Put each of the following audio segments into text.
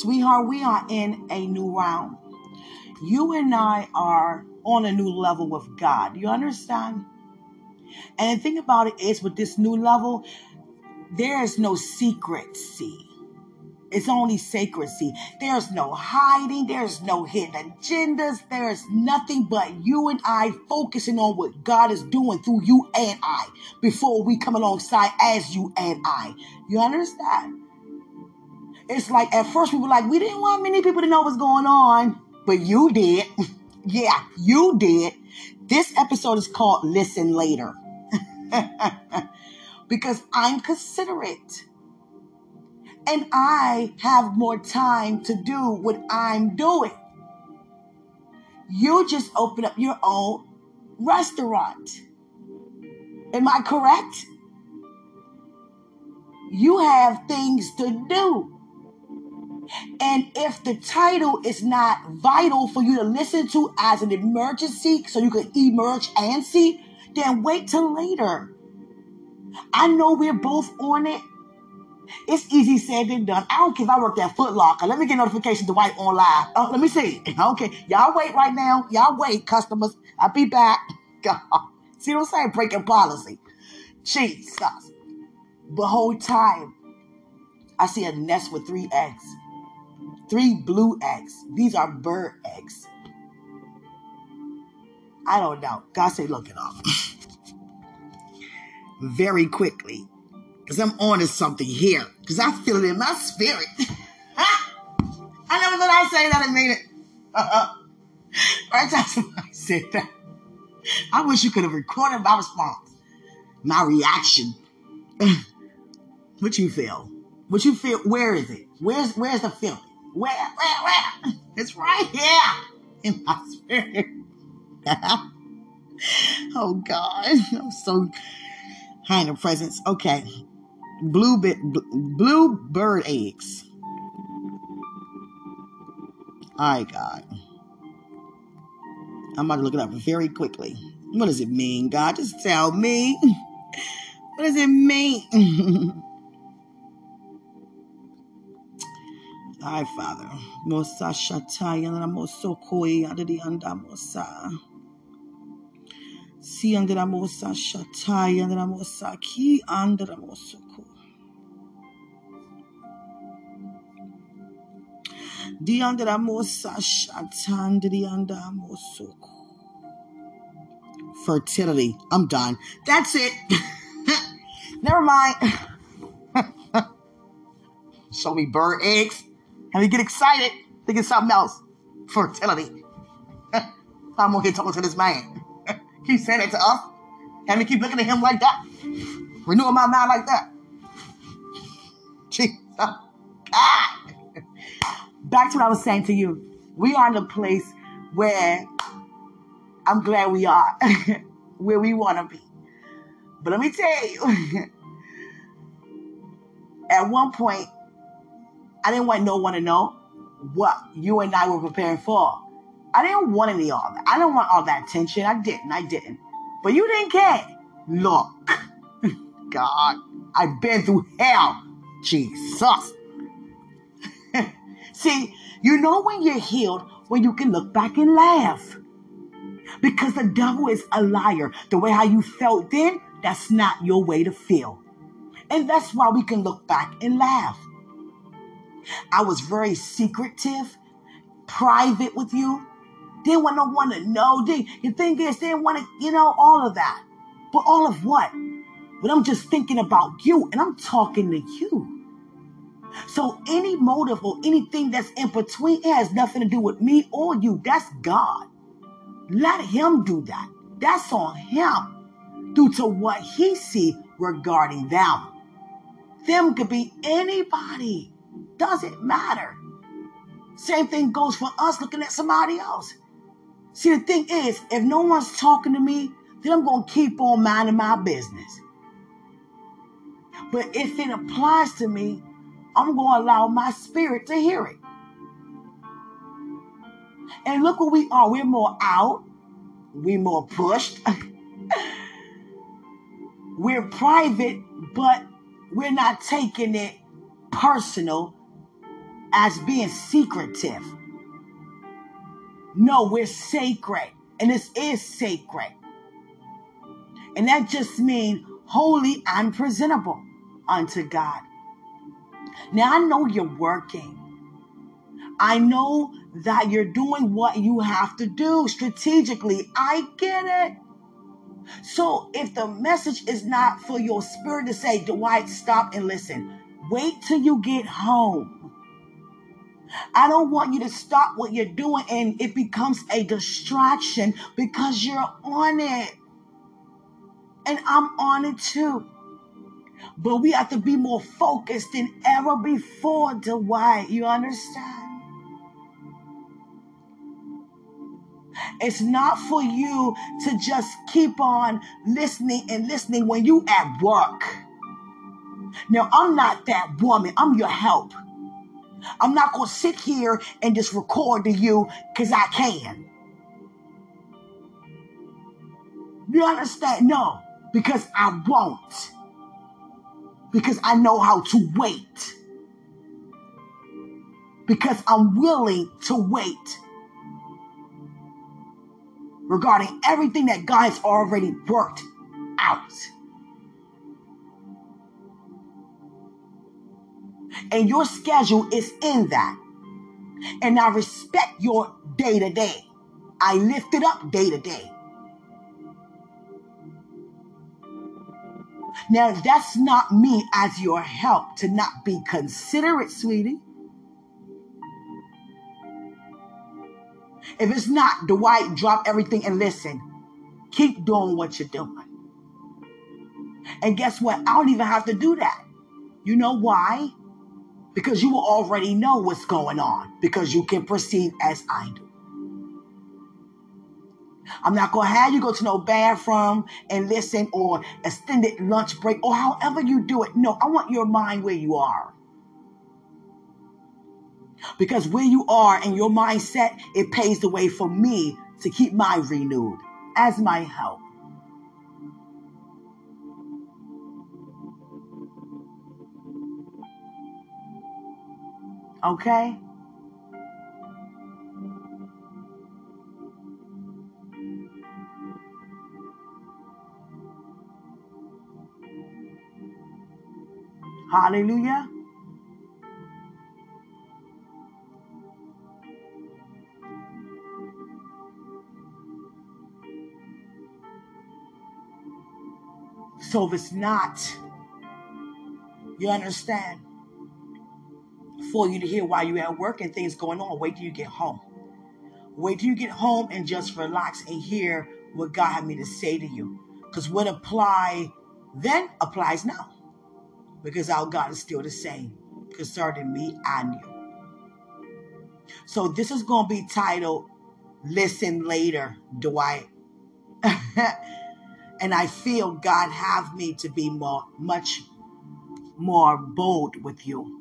Sweetheart, we are in a new round. You and I are on a new level with God. You understand? And the thing about it is, with this new level, there is no secrecy. It's only sacrecy. There's no hiding. There's no hidden agendas. There's nothing but you and I focusing on what God is doing through you and I before we come alongside as you and I. You understand? It's like at first we were like, we didn't want many people to know what's going on, but you did. yeah, you did. This episode is called Listen Later. because I'm considerate and I have more time to do what I'm doing. You just open up your own restaurant. Am I correct? You have things to do. And if the title is not vital for you to listen to as an emergency so you can emerge and see, then wait till later. I know we're both on it. It's easy said than done. I don't care if I work at Foot Locker. Let me get notification to white on live. Uh, let me see. Okay. Y'all wait right now. Y'all wait, customers. I'll be back. God. See what I'm saying? Breaking policy. Jesus. But whole time, I see a nest with three eggs. Three blue eggs. These are bird eggs. I don't know. God say, look it up. Very quickly. Because I'm on to something here. Because I feel it in my spirit. I never thought I'd say that and made it. Right time I said that. I wish you could have recorded my response. My reaction. what you feel? What you feel? Where is it? Where's where's the feeling? Where, where, where? It's right here in my spirit. oh God, I'm so high in the presence. Okay, blue bit, blue bird eggs. Right, God. I'm about to look it up very quickly. What does it mean, God? Just tell me. What does it mean? Ay, Father. Mosa shataya na moso koi adidi mosa. Si andra mosa shataya andra ki andra. Di andra mosa di anda. Fertility. I'm done. That's it. Never mind. Show me bird eggs. And we get excited thinking something else. Fertility. I'm here talking to this man. keep saying it to us. And we keep looking at him like that. Renewing my mind like that. Jesus. God. Back to what I was saying to you. We are in a place where I'm glad we are. where we want to be. But let me tell you, at one point, I didn't want no one to know what you and I were preparing for. I didn't want any of that. I didn't want all that attention. I didn't. I didn't. But you didn't care. Look, God, I've been through hell. Jesus. See, you know when you're healed when you can look back and laugh. Because the devil is a liar. The way how you felt then, that's not your way to feel. And that's why we can look back and laugh. I was very secretive, private with you. Didn't want no one to know. The thing is, didn't want to, you know, all of that. But all of what? But I'm just thinking about you and I'm talking to you. So any motive or anything that's in between, it has nothing to do with me or you. That's God. Let him do that. That's on him due to what he see regarding them. Them could be anybody. Doesn't matter. Same thing goes for us looking at somebody else. See, the thing is, if no one's talking to me, then I'm going to keep on minding my business. But if it applies to me, I'm going to allow my spirit to hear it. And look where we are. We're more out. We're more pushed. we're private, but we're not taking it personal as being secretive. No, we're sacred. And this is sacred. And that just means holy and presentable unto God. Now I know you're working. I know that you're doing what you have to do strategically. I get it. So if the message is not for your spirit to say, Dwight, stop and listen, wait till you get home. I don't want you to stop what you're doing and it becomes a distraction because you're on it. And I'm on it too. But we have to be more focused than ever before, Dwight. You understand? It's not for you to just keep on listening and listening when you at work. Now, I'm not that woman. I'm your help. I'm not going to sit here and just record to you because I can. You understand? No, because I won't. Because I know how to wait. Because I'm willing to wait regarding everything that God has already worked out. And your schedule is in that. And I respect your day to day. I lift it up day to day. Now, that's not me as your help to not be considerate, sweetie. If it's not, Dwight, drop everything and listen. Keep doing what you're doing. And guess what? I don't even have to do that. You know why? Because you will already know what's going on, because you can perceive as I do. I'm not going to have you go to no bathroom and listen or extended lunch break or however you do it. No, I want your mind where you are. Because where you are and your mindset, it pays the way for me to keep my renewed as my help. Okay? Hallelujah. So if it's not, you understand, for you to hear while you're at work and things going on, wait till you get home. Wait till you get home and just relax and hear what God had me to say to you. Because what apply then applies now. Because our God is still the same concerning me and you. So this is going to be titled Listen Later, Dwight. And I feel God have me to be more, much more bold with you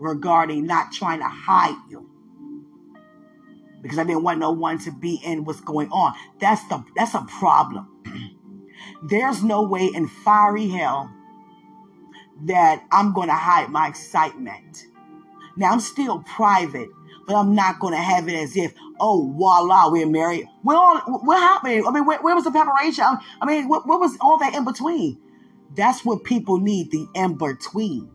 regarding not trying to hide you. Because I didn't want no one to be in what's going on. That's the that's a problem. There's no way in fiery hell that I'm gonna hide my excitement. Now I'm still private, but I'm not going to have it as if, oh, voila, we're married. Well, what happened? I mean, where, where was the preparation? I mean, what, what was all that in between? That's what people need, the in between.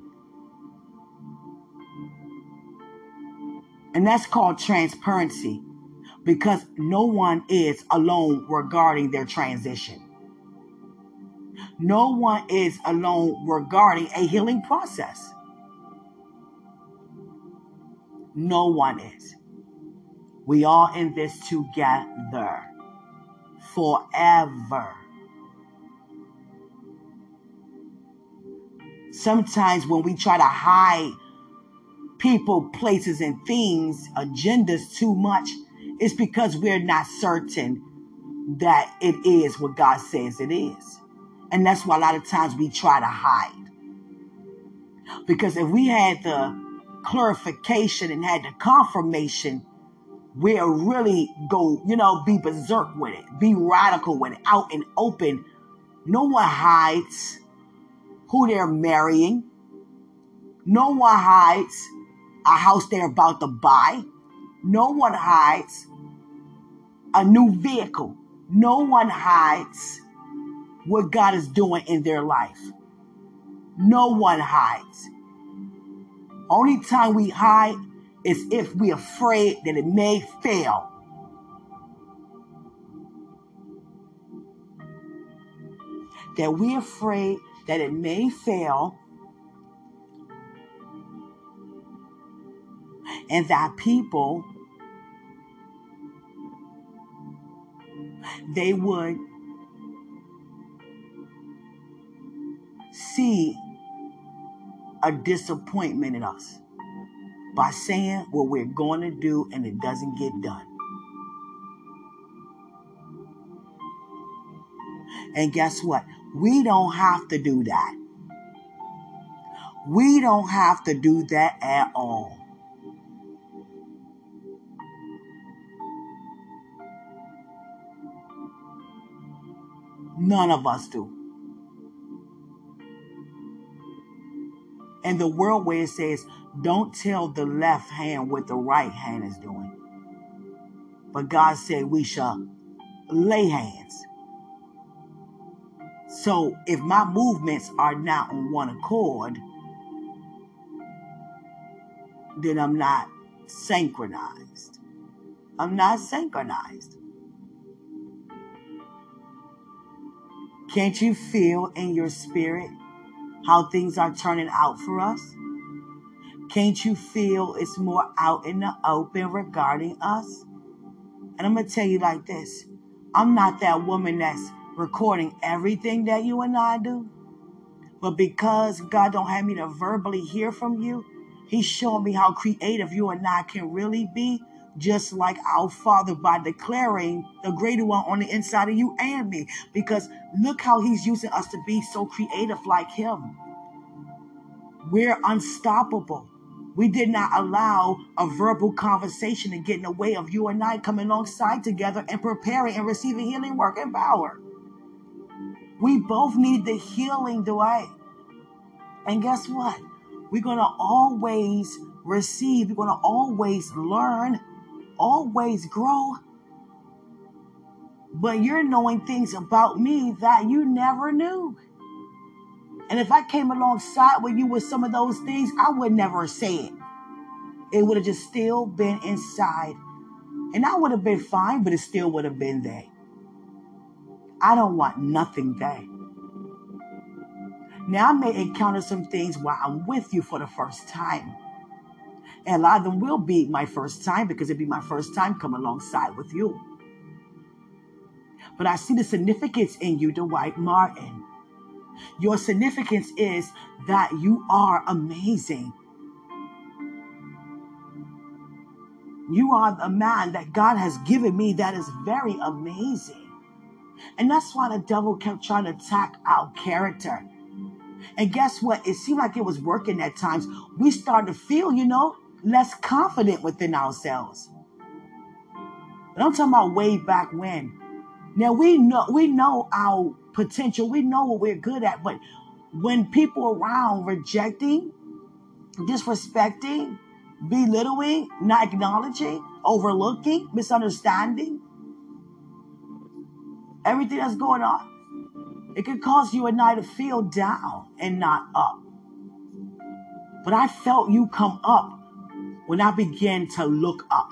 And that's called transparency because no one is alone regarding their transition. No one is alone regarding a healing process. No one is. We are in this together forever. Sometimes when we try to hide people, places, and things, agendas too much, it's because we're not certain that it is what God says it is. And that's why a lot of times we try to hide. Because if we had the clarification and had the confirmation, we'll really go, you know, be berserk with it, be radical with it, out and open. No one hides who they're marrying. No one hides a house they're about to buy. No one hides a new vehicle. No one hides what God is doing in their life. No one hides. Only time we hide is if we're afraid that it may fail. That we're afraid that it may fail and that people they would see a disappointment in us by saying what we're going to do and it doesn't get done. And guess what? We don't have to do that. We don't have to do that at all. None of us do. And the world where it says, don't tell the left hand what the right hand is doing. But God said we shall lay hands. So if my movements are not on one accord, then I'm not synchronized. I'm not synchronized. Can't you feel in your spirit how things are turning out for us? Can't you feel it's more out in the open regarding us? And I'm going to tell you like this I'm not that woman that's recording everything that you and I do. But because God don't have me to verbally hear from you, He's showing me how creative you and I can really be, just like our Father by declaring the greater one on the inside of you and me. Because look how He's using us to be so creative like Him. We're unstoppable. We did not allow a verbal conversation to get in the way of you and I coming alongside together and preparing and receiving healing work and power. We both need the healing, Dwight. And guess what? We're going to always receive, we're going to always learn, always grow. But you're knowing things about me that you never knew. And if I came alongside with you with some of those things, I would never say it. It would have just still been inside. And I would have been fine, but it still would have been there. I don't want nothing there. Now, I may encounter some things while I'm with you for the first time. And a lot of them will be my first time because it'll be my first time coming alongside with you. But I see the significance in you, Dwight Martin. Your significance is that you are amazing. You are the man that God has given me that is very amazing. And that's why the devil kept trying to attack our character. And guess what? It seemed like it was working at times. We started to feel, you know, less confident within ourselves. But I'm talking about way back when. Now we know we know our potential. We know what we're good at. But when people around rejecting, disrespecting, belittling, not acknowledging, overlooking, misunderstanding, everything that's going on, it could cause you and I to feel down and not up. But I felt you come up when I began to look up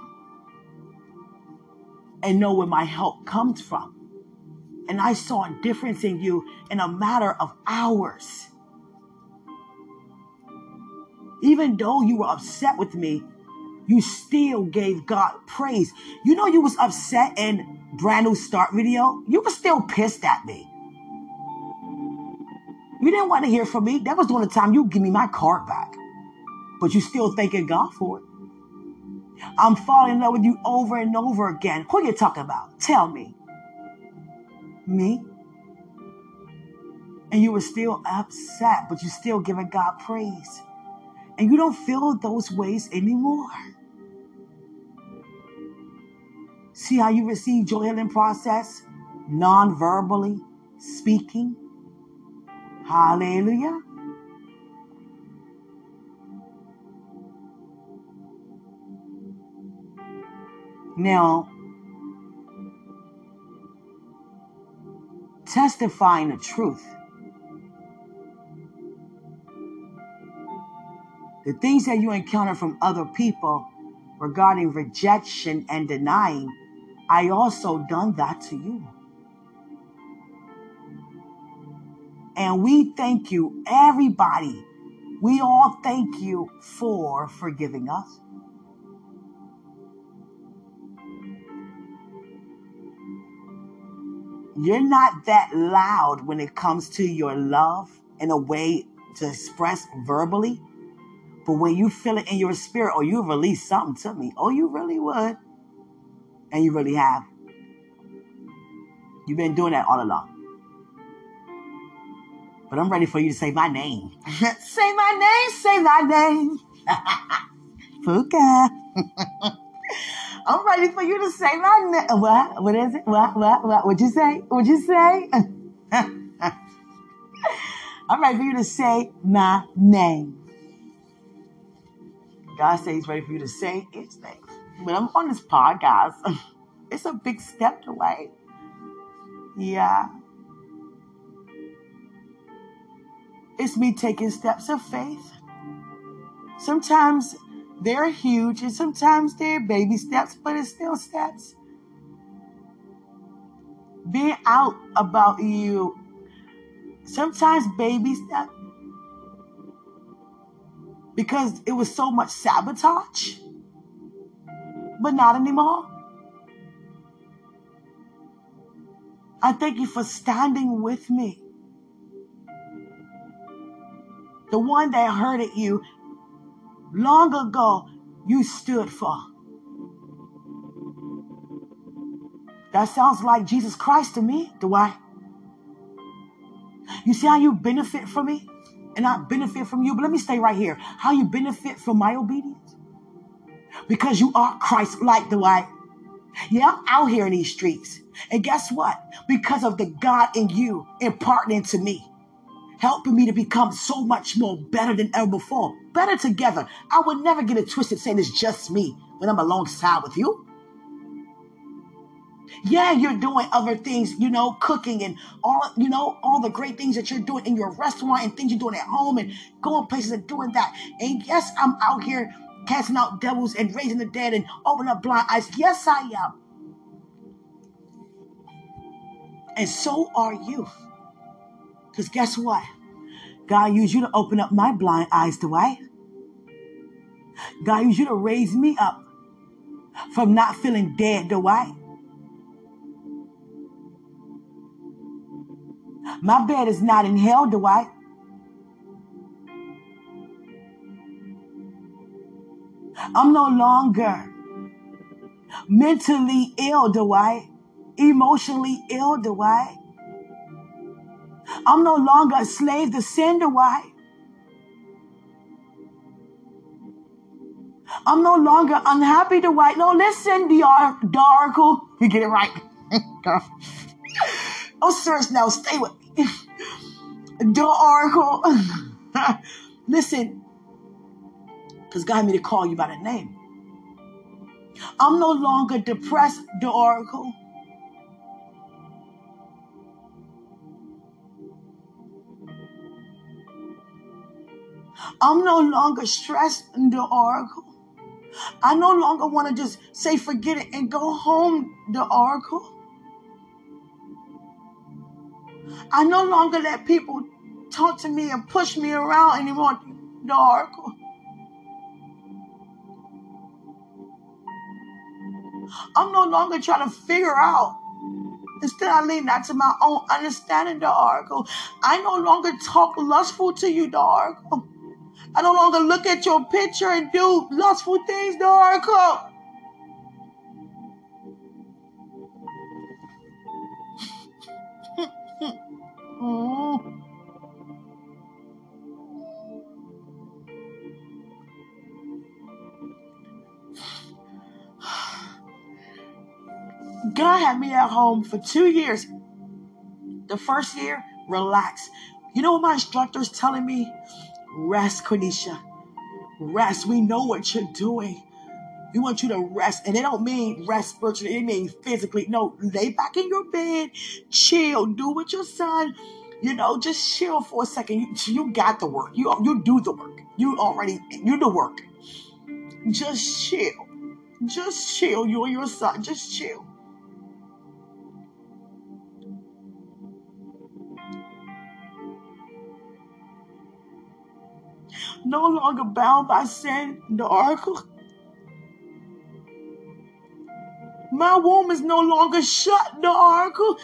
and know where my help comes from. And I saw a difference in you in a matter of hours. Even though you were upset with me, you still gave God praise. You know you was upset in brand new start video. You were still pissed at me. You didn't want to hear from me. That was during the time you give me my card back. But you still thanking God for it. I'm falling in love with you over and over again. Who you talking about? Tell me. Me? And you were still upset, but you're still giving God praise. And you don't feel those ways anymore. See how you receive your healing process? Non-verbally speaking. Hallelujah. Now, testifying the truth, the things that you encounter from other people regarding rejection and denying, I also done that to you. And we thank you, everybody. We all thank you for forgiving us. You're not that loud when it comes to your love in a way to express verbally. But when you feel it in your spirit or you release something to me, oh, you really would. And you really have. You've been doing that all along. But I'm ready for you to say my name. say my name, say my name. Fuka. I'm ready for you to say my name. What? What is it? What? What? What? What'd you say? What'd you say? I'm ready for you to say my name. God says He's ready for you to say His name. But I'm on this podcast. It's a big step away. Yeah. It's me taking steps of faith. Sometimes they're huge and sometimes they're baby steps, but it's still steps. Being out about you, sometimes baby steps, because it was so much sabotage, but not anymore. I thank you for standing with me. The one that hurted you long ago, you stood for. That sounds like Jesus Christ to me, Dwight. You see how you benefit from me? And I benefit from you. But let me stay right here. How you benefit from my obedience? Because you are Christ like, Dwight. Yeah, I'm out here in these streets. And guess what? Because of the God in you imparting to me, helping me to become so much more better than ever before. Better together. I would never get it twisted saying it's just me when I'm alongside with you. Yeah, you're doing other things, you know, cooking and all, you know, all the great things that you're doing in your restaurant and things you're doing at home and going places and doing that. And yes, I'm out here casting out devils and raising the dead and opening up blind eyes. Yes, I am. And so are you. Because guess what? God used you to open up my blind eyes, to Dwight. God used you to raise me up from not feeling dead, to Dwight. My bed is not in hell, Dwight. I'm no longer mentally ill, Dwight. Emotionally ill, Dwight. I'm no longer a slave to sin, Dwight. I'm no longer unhappy, Dwight. No, listen, the, oracle. You get it right. oh, serious now. Stay with me. The oracle. listen, because God had me to call you by the name. I'm no longer depressed, the oracle. I'm no longer stressed the oracle. I no longer want to just say forget it and go home, the oracle. I no longer let people talk to me and push me around anymore, the oracle. I'm no longer trying to figure out. Instead, I lean not to my own understanding, the oracle. I no longer talk lustful to you, the oracle. I no longer look at your picture and do lustful things, oracle. God had me at home for two years. The first year, relax. You know what my instructor's telling me? Rest, Quenisha. Rest. We know what you're doing. We want you to rest. And it don't mean rest spiritually, it means physically. No, lay back in your bed, chill, do what your son, you know, just chill for a second. You, you got the work. You you do the work. You already you the work. Just chill. Just chill. You and your son. Just chill. No longer bound by sin, the oracle. My womb is no longer shut, the oracle.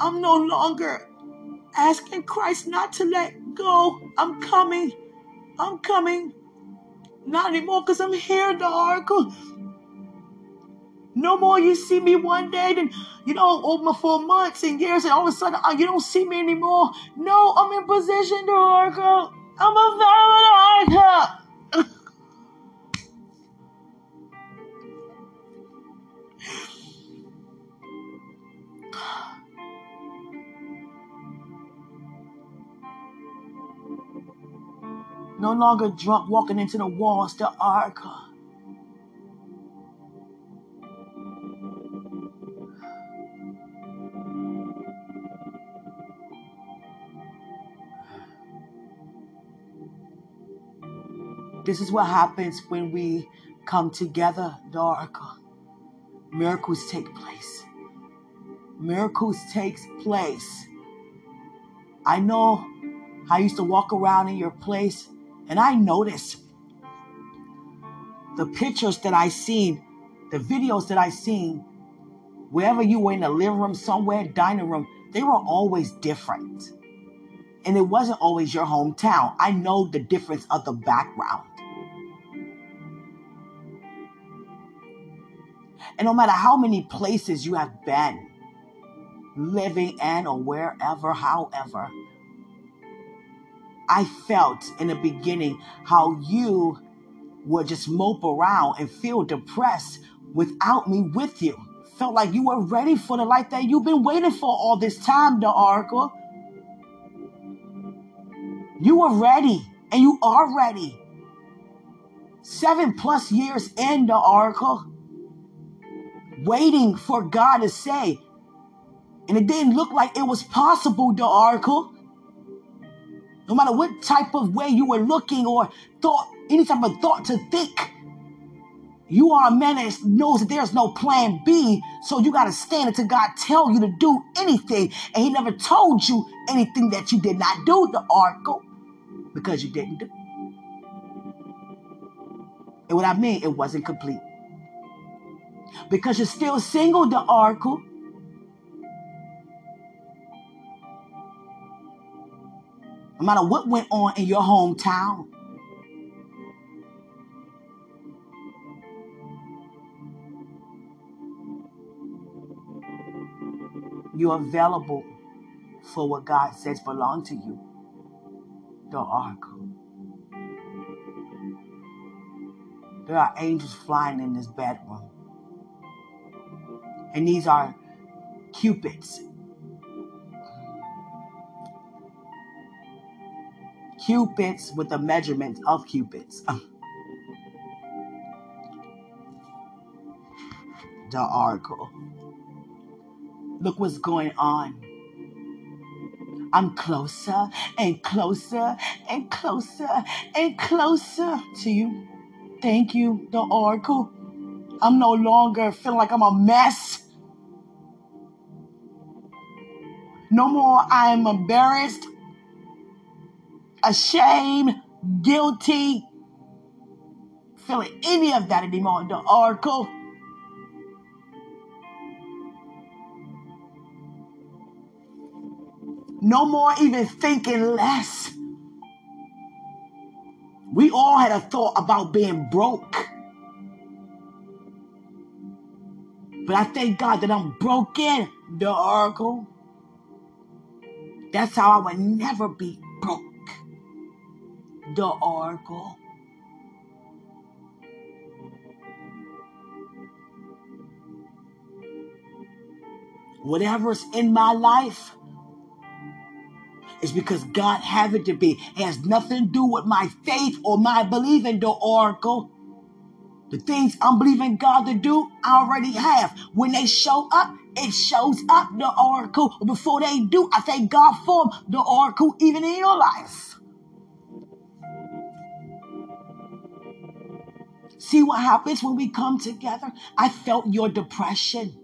I'm no longer asking Christ not to let go. I'm coming. I'm coming. Not anymore because I'm here, the oracle. No more you see me one day, then you know, over for months and years, and all of a sudden uh, you don't see me anymore. No, I'm in position, the oracle. I'm a the oracle. no longer drunk walking into the walls, the ark. This is what happens when we come together, the. Miracles take place. Miracles takes place. I know I used to walk around in your place and I noticed the pictures that I seen, the videos that I seen, wherever you were in the living room, somewhere, dining room, they were always different. And it wasn't always your hometown. I know the difference of the background. And no matter how many places you have been, living in or wherever, however, I felt in the beginning how you would just mope around and feel depressed without me with you. Felt like you were ready for the life that you've been waiting for all this time, the Oracle. You were ready, and you are ready. Seven plus years in the Oracle, waiting for God to say, and it didn't look like it was possible, the Oracle. No matter what type of way you were looking or thought, any type of thought to think, you are a man that knows that there's no plan B, so you got to stand until God tell you to do anything. And he never told you anything that you did not do, the oracle, because you didn't do. And what I mean, it wasn't complete. Because you're still single, the oracle. no matter what went on in your hometown. You're available for what God says belong to you. The ark. There are angels flying in this bedroom. And these are cupids cupids with the measurement of cupids. the oracle. Look what's going on. I'm closer and closer and closer and closer to you. Thank you, the oracle. I'm no longer feeling like I'm a mess. No more I am embarrassed ashamed, guilty, feeling any of that anymore the oracle. No more even thinking less. We all had a thought about being broke. But I thank God that I'm broken, the oracle. That's how I would never be broke the oracle. Whatever's in my life, is because God have it to be. It has nothing to do with my faith or my belief in the oracle. The things I'm believing God to do, I already have. When they show up, it shows up the oracle. Before they do, I thank God for the oracle even in your life. See what happens when we come together? I felt your depression.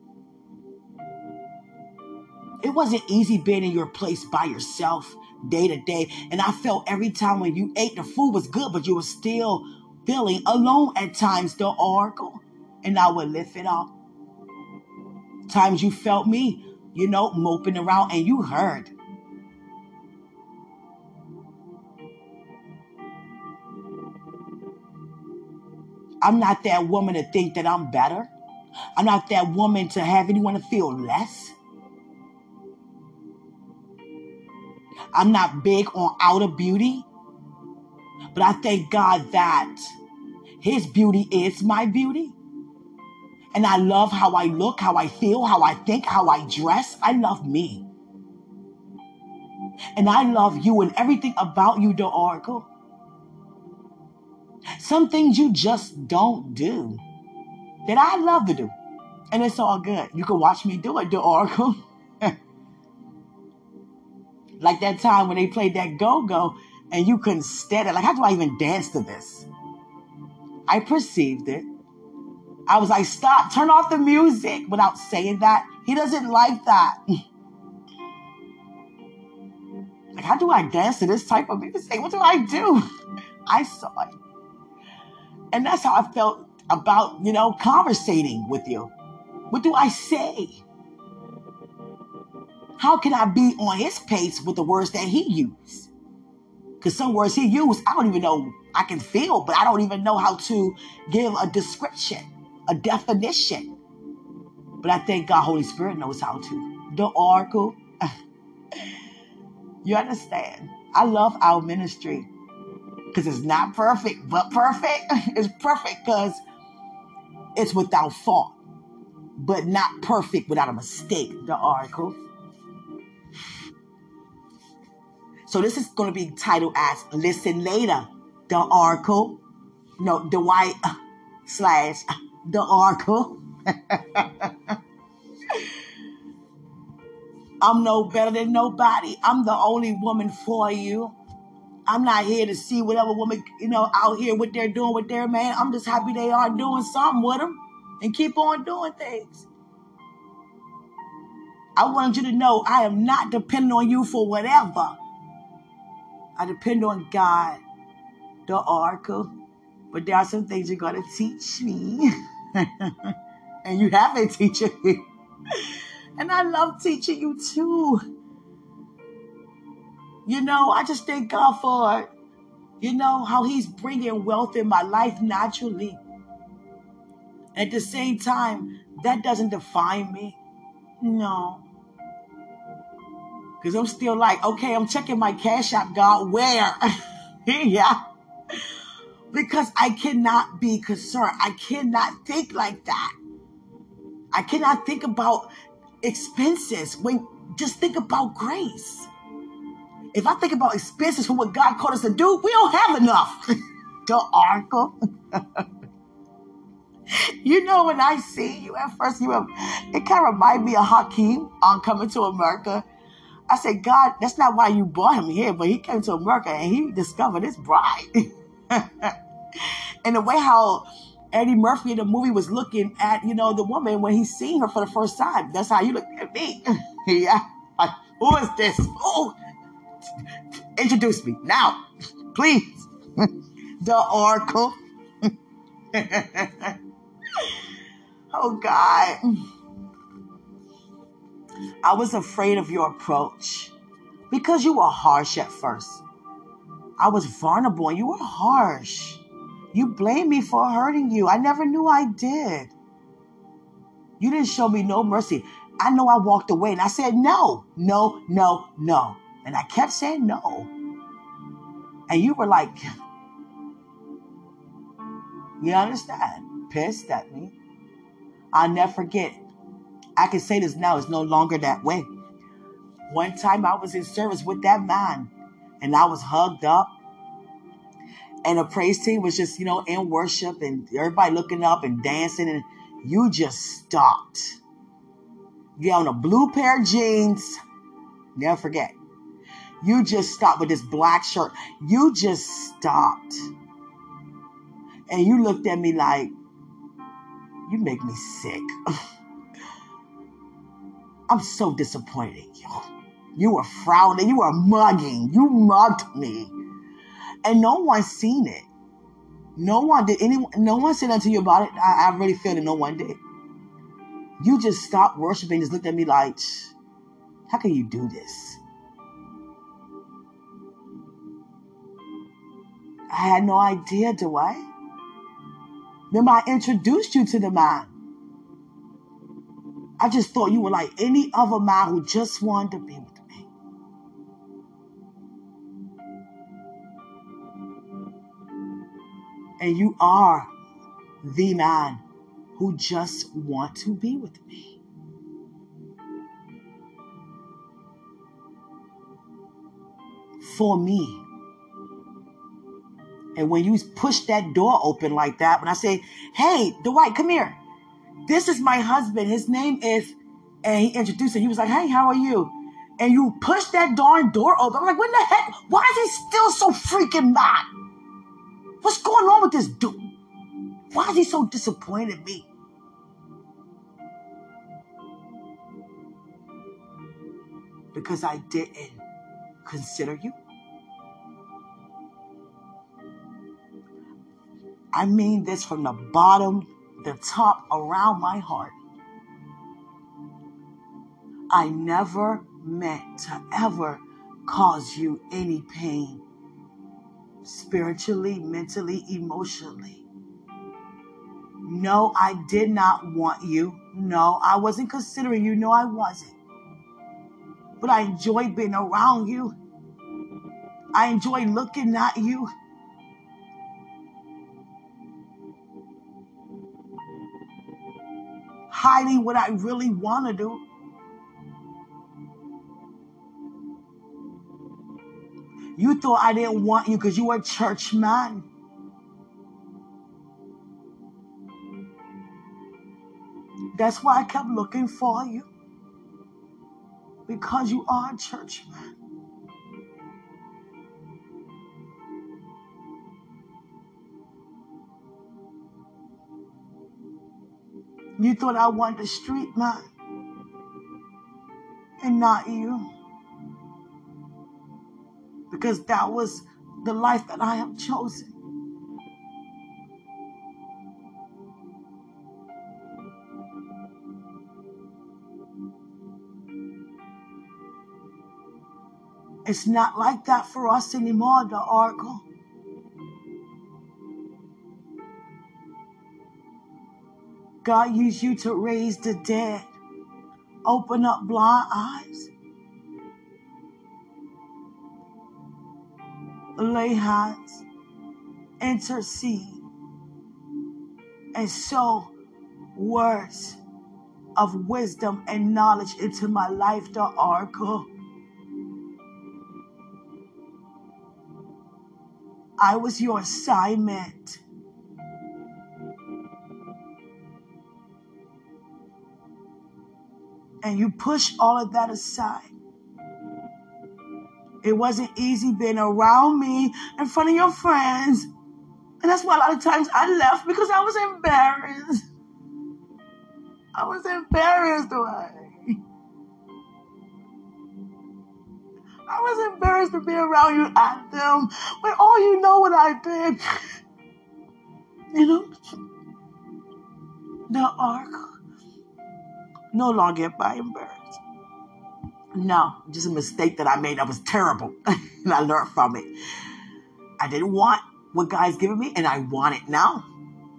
It wasn't easy being in your place by yourself day to day. And I felt every time when you ate, the food was good, but you were still feeling alone at times, the oracle. And I would lift it up. Times you felt me, you know, moping around and you heard. I'm not that woman to think that I'm better. I'm not that woman to have anyone to feel less. I'm not big on outer beauty. But I thank God that His beauty is my beauty. And I love how I look, how I feel, how I think, how I dress. I love me. And I love you and everything about you, the Oracle. Some things you just don't do that I love to do. And it's all good. You can watch me do it, the Oracle. like that time when they played that go go and you couldn't stand it. Like, how do I even dance to this? I perceived it. I was like, stop, turn off the music without saying that. He doesn't like that. like, how do I dance to this type of music? What do I do? I saw it. And that's how I felt about, you know, conversating with you. What do I say? How can I be on his pace with the words that he used? Because some words he used, I don't even know. I can feel, but I don't even know how to give a description, a definition. But I think God, Holy Spirit, knows how to. The oracle. you understand? I love our ministry because it's not perfect, but perfect. it's perfect because it's without fault, but not perfect without a mistake. The oracle. So this is going to be titled as Listen Later, the Oracle. No, the white uh, slash uh, the Oracle. I'm no better than nobody. I'm the only woman for you. I'm not here to see whatever woman, you know, out here what they're doing with their man. I'm just happy they are doing something with them and keep on doing things. I wanted you to know I am not depending on you for whatever. I depend on God, the oracle. But there are some things you're going to teach me. and you have been teaching me. and I love teaching you too. You know, I just thank God for, you know, how He's bringing wealth in my life naturally. At the same time, that doesn't define me. No. Because I'm still like, okay, I'm checking my cash app, God, where? yeah. Because I cannot be concerned. I cannot think like that. I cannot think about expenses when just think about grace. If I think about expenses for what God called us to do, we don't have enough. the oracle. you know, when I see you at first, you have, it kind of remind me of Hakeem on Coming to America I said, God, that's not why you brought him here, but he came to America and he discovered his bride. and the way how Eddie Murphy in the movie was looking at, you know, the woman when he seen her for the first time. That's how you look at me. yeah. Like, who is this? Oh, introduce me now, please. the Oracle. oh God. I was afraid of your approach because you were harsh at first. I was vulnerable and you were harsh. You blamed me for hurting you. I never knew I did. You didn't show me no mercy. I know I walked away and I said no, no, no, no. And I kept saying no. And you were like, you understand? Pissed at me. I'll never forget I can say this now, it's no longer that way. One time I was in service with that man and I was hugged up and the praise team was just, you know, in worship and everybody looking up and dancing and you just stopped. You on a blue pair of jeans. Never forget. You just stopped with this black shirt. You just stopped. And you looked at me like, you make me sick. I'm so disappointed. You You were frowning. You were mugging. You mugged me. And no one seen it. No one did anyone no one said anything to you about it. I, I really feel that no one did. You just stopped worshiping, just looked at me like, how can you do this? I had no idea, do I? Remember, I introduced you to the man. I just thought you were like any other man who just wanted to be with me. And you are the man who just want to be with me. For me. And when you push that door open like that, when I say, hey, Dwight, come here. This is my husband. His name is, and he introduced him. He was like, hey, how are you? And you push that darn door open. I'm like, what the heck? Why is he still so freaking mad? What's going on with this dude? Why is he so disappointed in me? Because I didn't consider you. I mean this from the bottom, the top, around my heart. I never meant to ever cause you any pain, spiritually, mentally, emotionally. No, I did not want you. No, I wasn't considering you. No, I wasn't. But I enjoyed being around you. I enjoyed looking at you. Hiding what I really want to do. You thought I didn't want you because you were a church man. That's why I kept looking for you. Because you are a church man. You thought I wanted a street man and not you. Because that was the life that I have chosen. It's not like that for us anymore, the Oracle. God used you to raise the dead, open up blind eyes, lay hands, intercede, and sow words of wisdom and knowledge into my life, the oracle. I was your assignment. And you push all of that aside. It wasn't easy being around me in front of your friends. And that's why a lot of times I left because I was embarrassed. I was embarrassed. I was embarrassed to be around you at them when all you know what I did. You know? The ark no longer by embarrassed. No, just a mistake that I made that was terrible. and I learned from it. I didn't want what God's given me, and I want it now.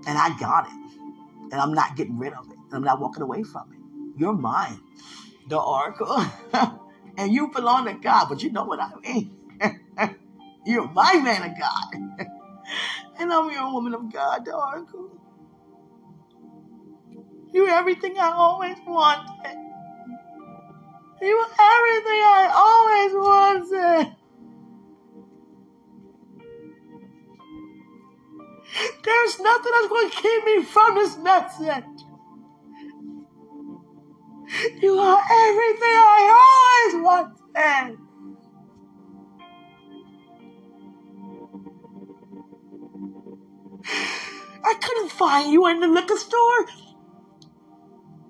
And I got it. And I'm not getting rid of it. And I'm not walking away from it. You're mine, the oracle. and you belong to God, but you know what I mean. You're my man of God. and I'm your woman of God, the oracle. You're everything I always wanted. You are everything I always wanted. There's nothing that's going to keep me from this message. You are everything I always wanted. I couldn't find you in the liquor store.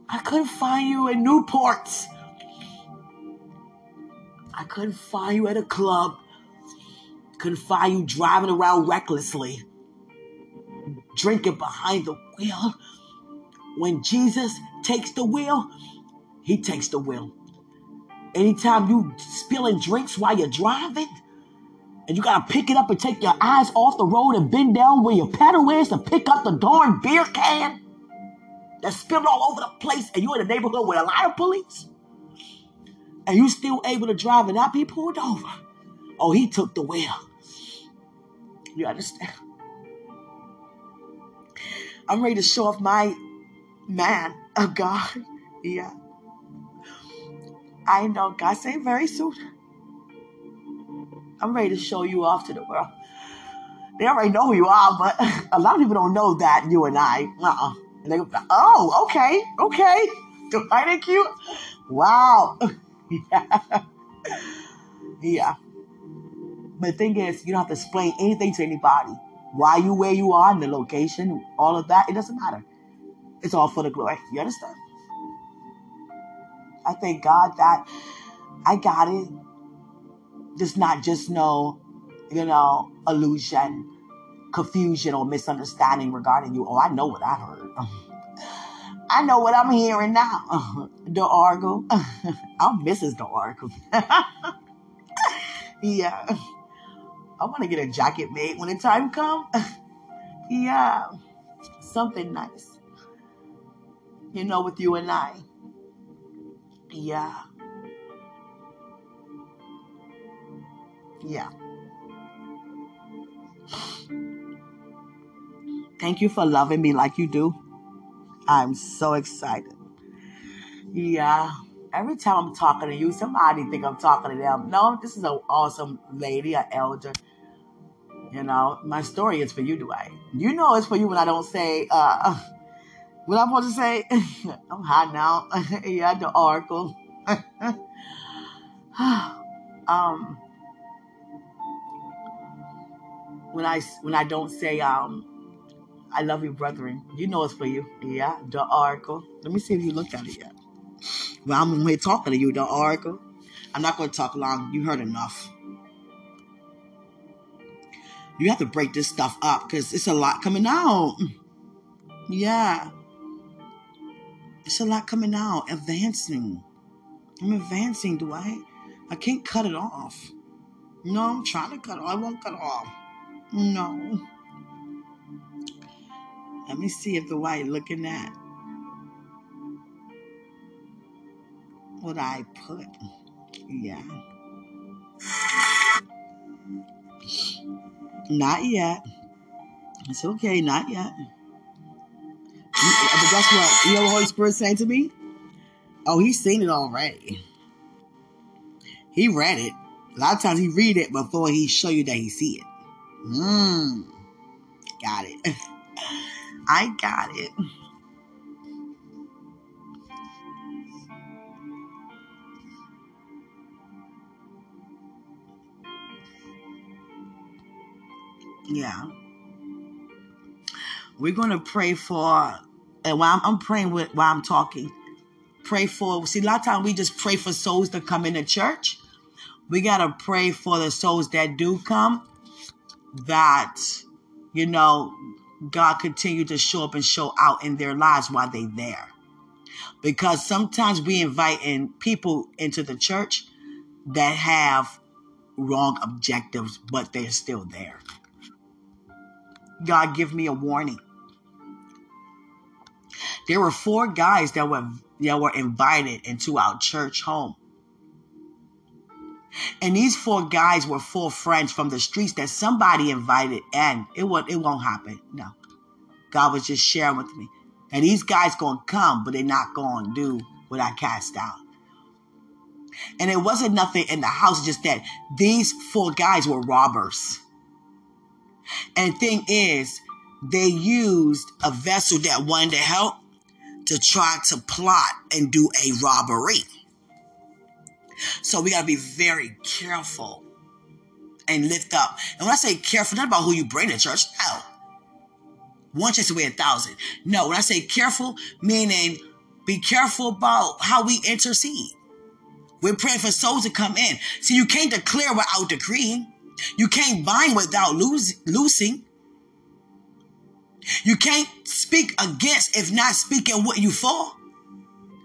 I couldn't find you in Newport. I couldn't find you at a club. Couldn't find you driving around recklessly, drinking behind the wheel. When Jesus takes the wheel, he takes the wheel. Anytime you spilling drinks while you're driving, and you gotta pick it up and take your eyes off the road and bend down where your pedal is to pick up the darn beer can that's spilled all over the place, and you're in a neighborhood with a lot of police, and you still able to drive and not be pulled over. Oh, he took the wheel. You understand? I'm ready to show off my man of God. Yeah. I know God say very soon. I'm ready to show you off to the world. They already know who you are, but a lot of people don't know that you and I. Uh-uh. And they oh, okay, okay. Do I think cute? Wow. yeah. yeah. But the thing is, you don't have to explain anything to anybody. Why you where you are and the location, all of that, it doesn't matter. It's all for the glory. You understand? I thank God that I got it. Just not just no, you know, illusion, confusion, or misunderstanding regarding you. Oh, I know what I heard. I know what I'm hearing now. the Oracle. I'm Mrs. The Oracle. yeah. I want to get a jacket made when the time comes. yeah. Something nice. You know, with you and I. Yeah. Yeah. Thank you for loving me like you do. I'm so excited. Yeah. Every time I'm talking to you, somebody think I'm talking to them. No, this is an awesome lady, an elder. You know, my story is for you, Dwight. You know it's for you when I don't say uh what I'm supposed to say. I'm hot now. yeah, the oracle. um when I when I don't say um I love you, brethren. You know it's for you. Yeah, the oracle. Let me see if you looked at it yet. Well, I'm here talking to you, the oracle. I'm not going to talk long. You heard enough. You have to break this stuff up because it's a lot coming out. Yeah. It's a lot coming out. Advancing. I'm advancing. I I can't cut it off. No, I'm trying to cut it off. I won't cut it off. No. Let me see if Dwight looking at what I put. Yeah. Not yet. It's okay, not yet. But guess what? You know what Holy Spirit saying to me? Oh, he's seen it already. He read it. A lot of times he read it before he show you that he see it. Mmm. Got it. I got it. Yeah. We're going to pray for, and while I'm, I'm praying with, while I'm talking, pray for, see, a lot of times we just pray for souls to come into church. We got to pray for the souls that do come, that, you know, God continue to show up and show out in their lives while they there. Because sometimes we invite in people into the church that have wrong objectives, but they're still there. God give me a warning. There were four guys that were that were invited into our church home. And these four guys were four friends from the streets that somebody invited, and it won't it won't happen. No. God was just sharing with me. And these guys gonna come, but they're not gonna do what I cast out. And it wasn't nothing in the house, just that these four guys were robbers. And thing is, they used a vessel that wanted to help to try to plot and do a robbery. So we got to be very careful and lift up. And when I say careful, not about who you bring to church. No. One chance away a thousand. No, when I say careful, meaning be careful about how we intercede. We're praying for souls to come in. See, you can't declare without decreeing. You can't bind without lose, loosing. You can't speak against if not speaking what you for.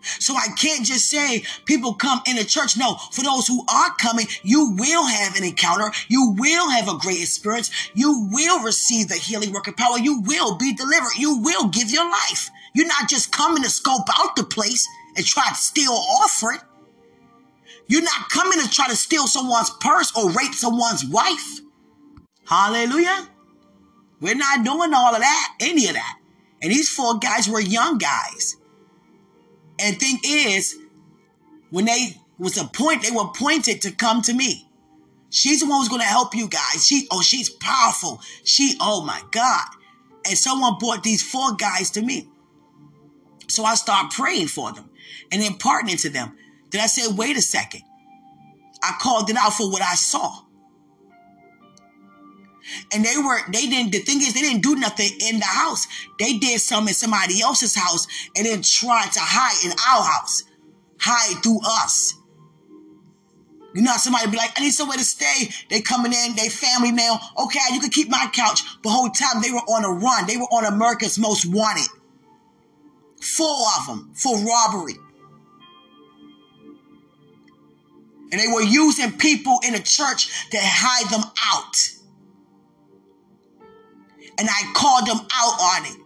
So I can't just say people come into church. No, for those who are coming, you will have an encounter. You will have a great experience. You will receive the healing working power. You will be delivered. You will give your life. You're not just coming to scope out the place and try to steal off it. You're not coming to try to steal someone's purse or rape someone's wife. Hallelujah. We're not doing all of that, any of that. And these four guys were young guys. And thing is, when they was appointed, they were appointed to come to me. She's the one who's going to help you guys. She, oh, she's powerful. She, oh my God. And someone brought these four guys to me. So I start praying for them and imparting to them. Then I said, wait a second. I called it out for what I saw. And they were, they didn't, the thing is, they didn't do nothing in the house. They did some in somebody else's house and then tried to hide in our house, hide through us. You know, somebody be like, I need somewhere to stay. They coming in, they family now. Okay, you can keep my couch. But whole time they were on a run. They were on America's Most Wanted. Four of them for robbery. And they were using people in the church to hide them out. And I called them out on it.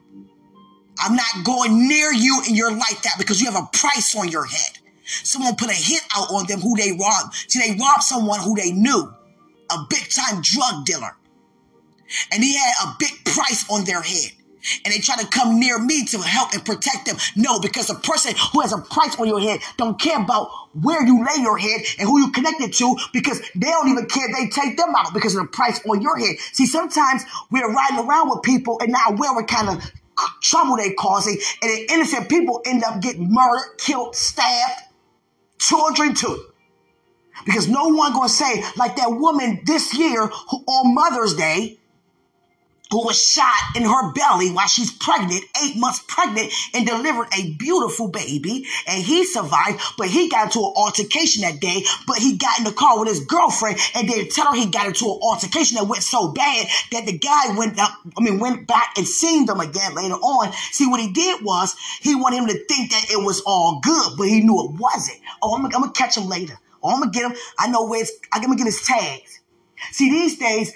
I'm not going near you in your life that because you have a price on your head. Someone put a hit out on them who they robbed. See, they robbed someone who they knew, a big time drug dealer. And he had a big price on their head and they try to come near me to help and protect them. No, because the person who has a price on your head don't care about where you lay your head and who you connected to because they don't even care they take them out because of the price on your head. See, sometimes we're riding around with people and not aware what kind of trouble they causing and the innocent people end up getting murdered, killed, stabbed, children too. Because no one gonna say like that woman this year who, on Mother's Day who was shot in her belly while she's pregnant, eight months pregnant, and delivered a beautiful baby. And he survived, but he got into an altercation that day. But he got in the car with his girlfriend and then tell her he got into an altercation that went so bad that the guy went up, I mean, went back and seen them again later on. See, what he did was he wanted him to think that it was all good, but he knew it wasn't. Oh, I'm I'm gonna catch him later. Oh, I'm gonna get him. I know where it's, I'm gonna get his tags. See, these days,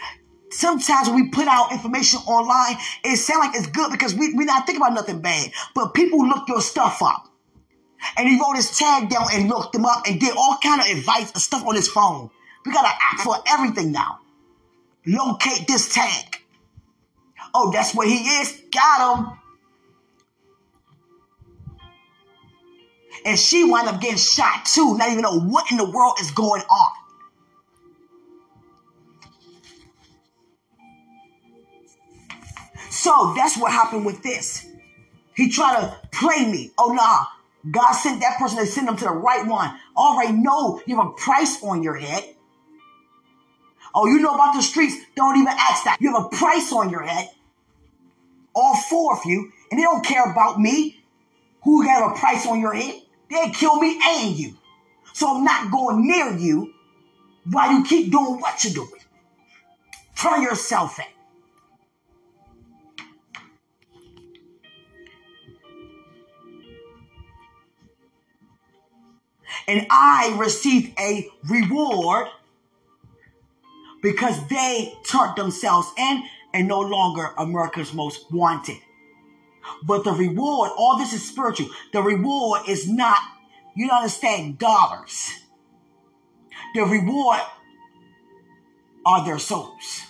sometimes when we put out information online, it sounds like it's good because we, we're not thinking about nothing bad. But people look your stuff up. And he wrote his tag down and looked them up and did all kind of advice and stuff on his phone. We got an app for everything now. Locate this tag. Oh, that's where he is. Got him. And she wound up getting shot too, not even know what in the world is going on. So that's what happened with this. He tried to play me. Oh, nah. God sent that person to send them to the right one. Already no, you have a price on your head. Oh, you know about the streets. Don't even ask that. You have a price on your head. All four of you. And they don't care about me. Who have a price on your head? They kill me and you. So I'm not going near you while you keep doing what you're doing. Turn yourself in. And I received a reward because they turned themselves in and no longer America's most wanted. But the reward, all this is spiritual. The reward is not, you don't understand, dollars. The reward are their souls.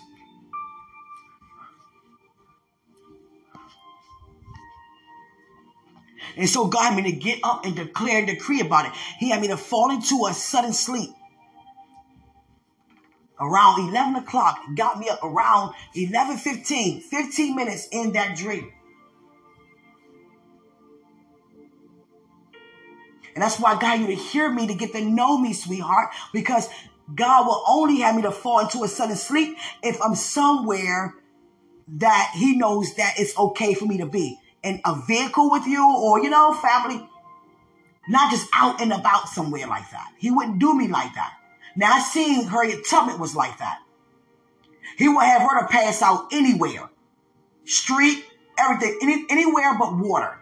And so God had me to get up and declare and decree about it. He had me to fall into a sudden sleep around 11 o'clock. Got me up around 11 15, 15 minutes in that dream. And that's why God you to hear me to get to know me, sweetheart, because God will only have me to fall into a sudden sleep if I'm somewhere that He knows that it's okay for me to be in a vehicle with you or, you know, family, not just out and about somewhere like that. He wouldn't do me like that. Now, I seen Harriet Tubman was like that. He would have her to pass out anywhere, street, everything, any, anywhere but water.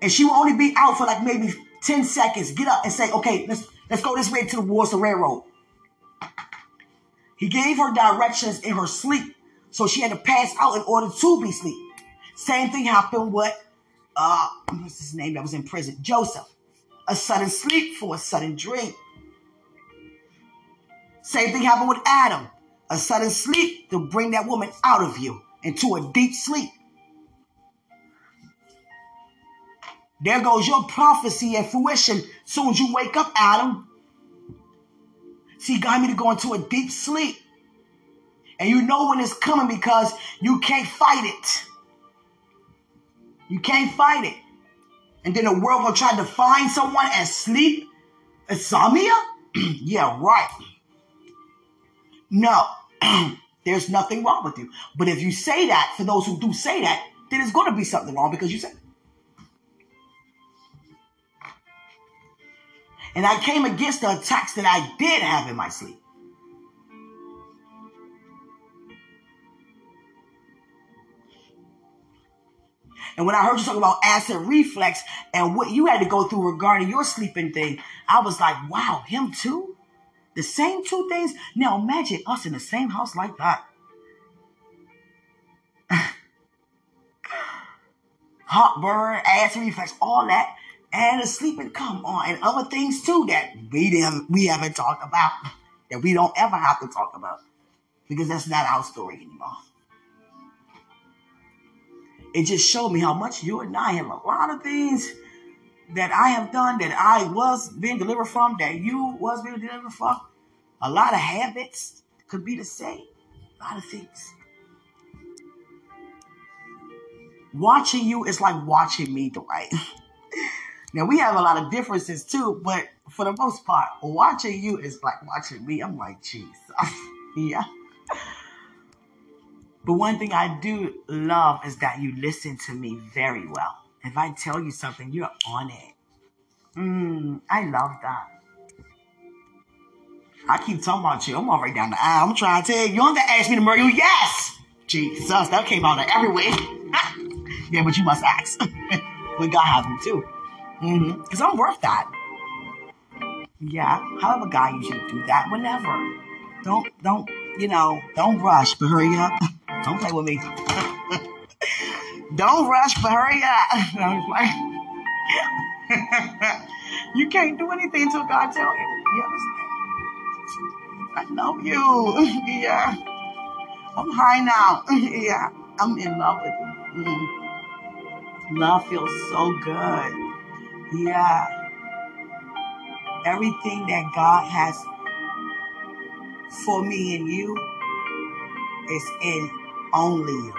And she would only be out for like maybe 10 seconds, get up and say, okay, let's, let's go this way to the Warsaw Railroad. He gave her directions in her sleep. So she had to pass out in order to be asleep. Same thing happened with, uh, what's his name that was in prison? Joseph. A sudden sleep for a sudden dream. Same thing happened with Adam. A sudden sleep to bring that woman out of you into a deep sleep. There goes your prophecy and fruition. Soon as you wake up, Adam. See, God me to go into a deep sleep. And you know when it's coming because you can't fight it. You can't fight it. And then the world will try to find someone as sleep. Insomnia? yeah, right. No, there's nothing wrong with you. But if you say that, for those who do say that, then it's going to be something wrong because you said And I came against the attacks that I did have in my sleep. And when I heard you talk about acid reflux and what you had to go through regarding your sleeping thing, I was like, wow, him too? The same two things? Now imagine us in the same house like that. Heartburn, acid reflux, all that and a sleeping come on and other things too that we didn't we haven't talked about that we don't ever have to talk about because that's not our story anymore. It just showed me how much you and I have a lot of things that I have done that I was being delivered from, that you was being delivered from. A lot of habits could be the same. A lot of things. Watching you is like watching me, Dwight. Now we have a lot of differences too, but for the most part, watching you is like watching me. I'm like, Jesus. yeah. But one thing I do love is that you listen to me very well. If I tell you something, you're on it. Mm, I love that. I keep talking about you. I'm all right down the aisle. I'm trying to tell you. You don't have to ask me to marry you. Yes! Jesus, that came out of everywhere. yeah, but you must ask. but God have you too. Mm-hmm. Because I'm worth that. Yeah, however, God should do that whenever. Don't, don't, you know, don't rush, but hurry up. don't play with me. don't rush, but hurry up. you can't do anything until God tells you. You understand? I love you. yeah. I'm high now. yeah. I'm in love with you. Mm. Love feels so good. Yeah. Everything that God has for me and you is in only you.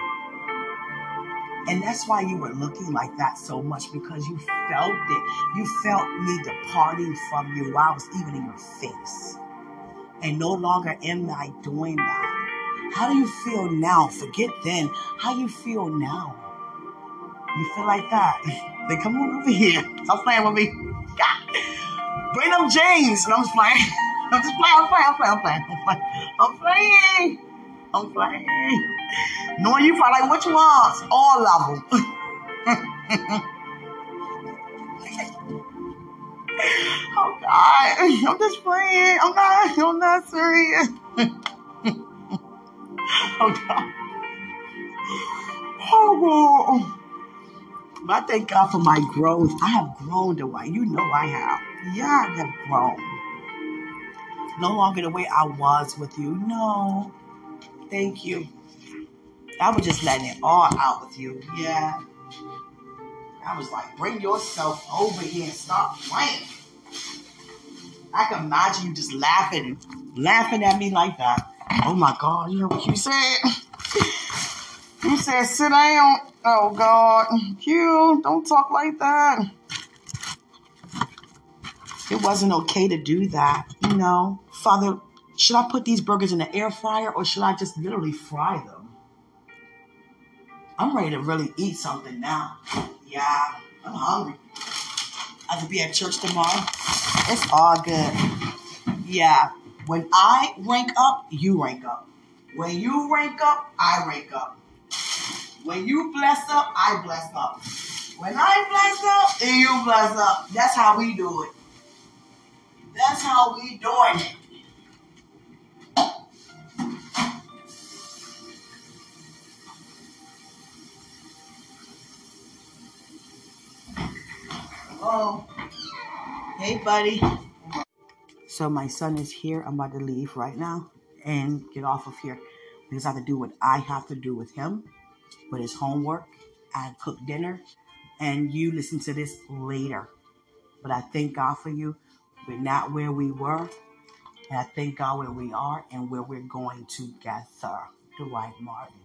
And that's why you were looking like that so much because you felt it. You felt me departing from you while I was even in your face. And no longer am I doing that. How do you feel now? Forget then. How you feel now? You feel like that? Then come on over here. Stop playing with me. Bring them James. And I'm playing. I'm just playing. Playing. I'm playing. I'm playing. I'm playing. I'm playing. I'm playing. Knowing you probably like which ones? All of them. oh God. I'm just playing. I'm not I'm not serious. oh God. Oh God. But I thank God for my growth. I have grown way. You know I have. Yeah, I have grown. No longer the way I was with you. No. Thank you. I was just letting it all out with you. Yeah. I was like, bring yourself over here and stop playing. I can imagine you just laughing, laughing at me like that. Oh my God, you know what you said? You said sit down. Oh God, you don't talk like that. It wasn't okay to do that, you know. Father, should I put these burgers in the air fryer or should I just literally fry them? I'm ready to really eat something now. Yeah, I'm hungry. I could be at church tomorrow. It's all good. Yeah. When I rank up, you rank up. When you rank up, I rank up. When you bless up, I bless up. When I bless up, you bless up. That's how we do it. That's how we doing it. Oh, hey, buddy. So my son is here. I'm about to leave right now and get off of here because I have to do what I have to do with him, with his homework. I cook dinner, and you listen to this later. But I thank God for you. We're not where we were, and I thank God where we are and where we're going together. Dwight Martin.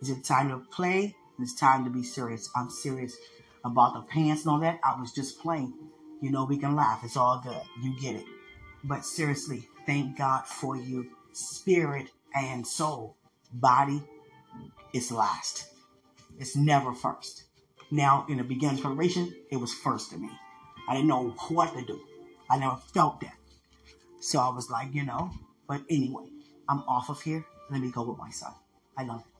Is it time to play? It's time to be serious. I'm serious about the pants and all that. I was just playing. You know, we can laugh. It's all good. You get it. But seriously, thank God for you, spirit and soul. Body is last. It's never first. Now, in the beginning preparation, it was first to me. I didn't know what to do. I never felt that. So I was like, you know, but anyway, I'm off of here. Let me go with my son. I love it.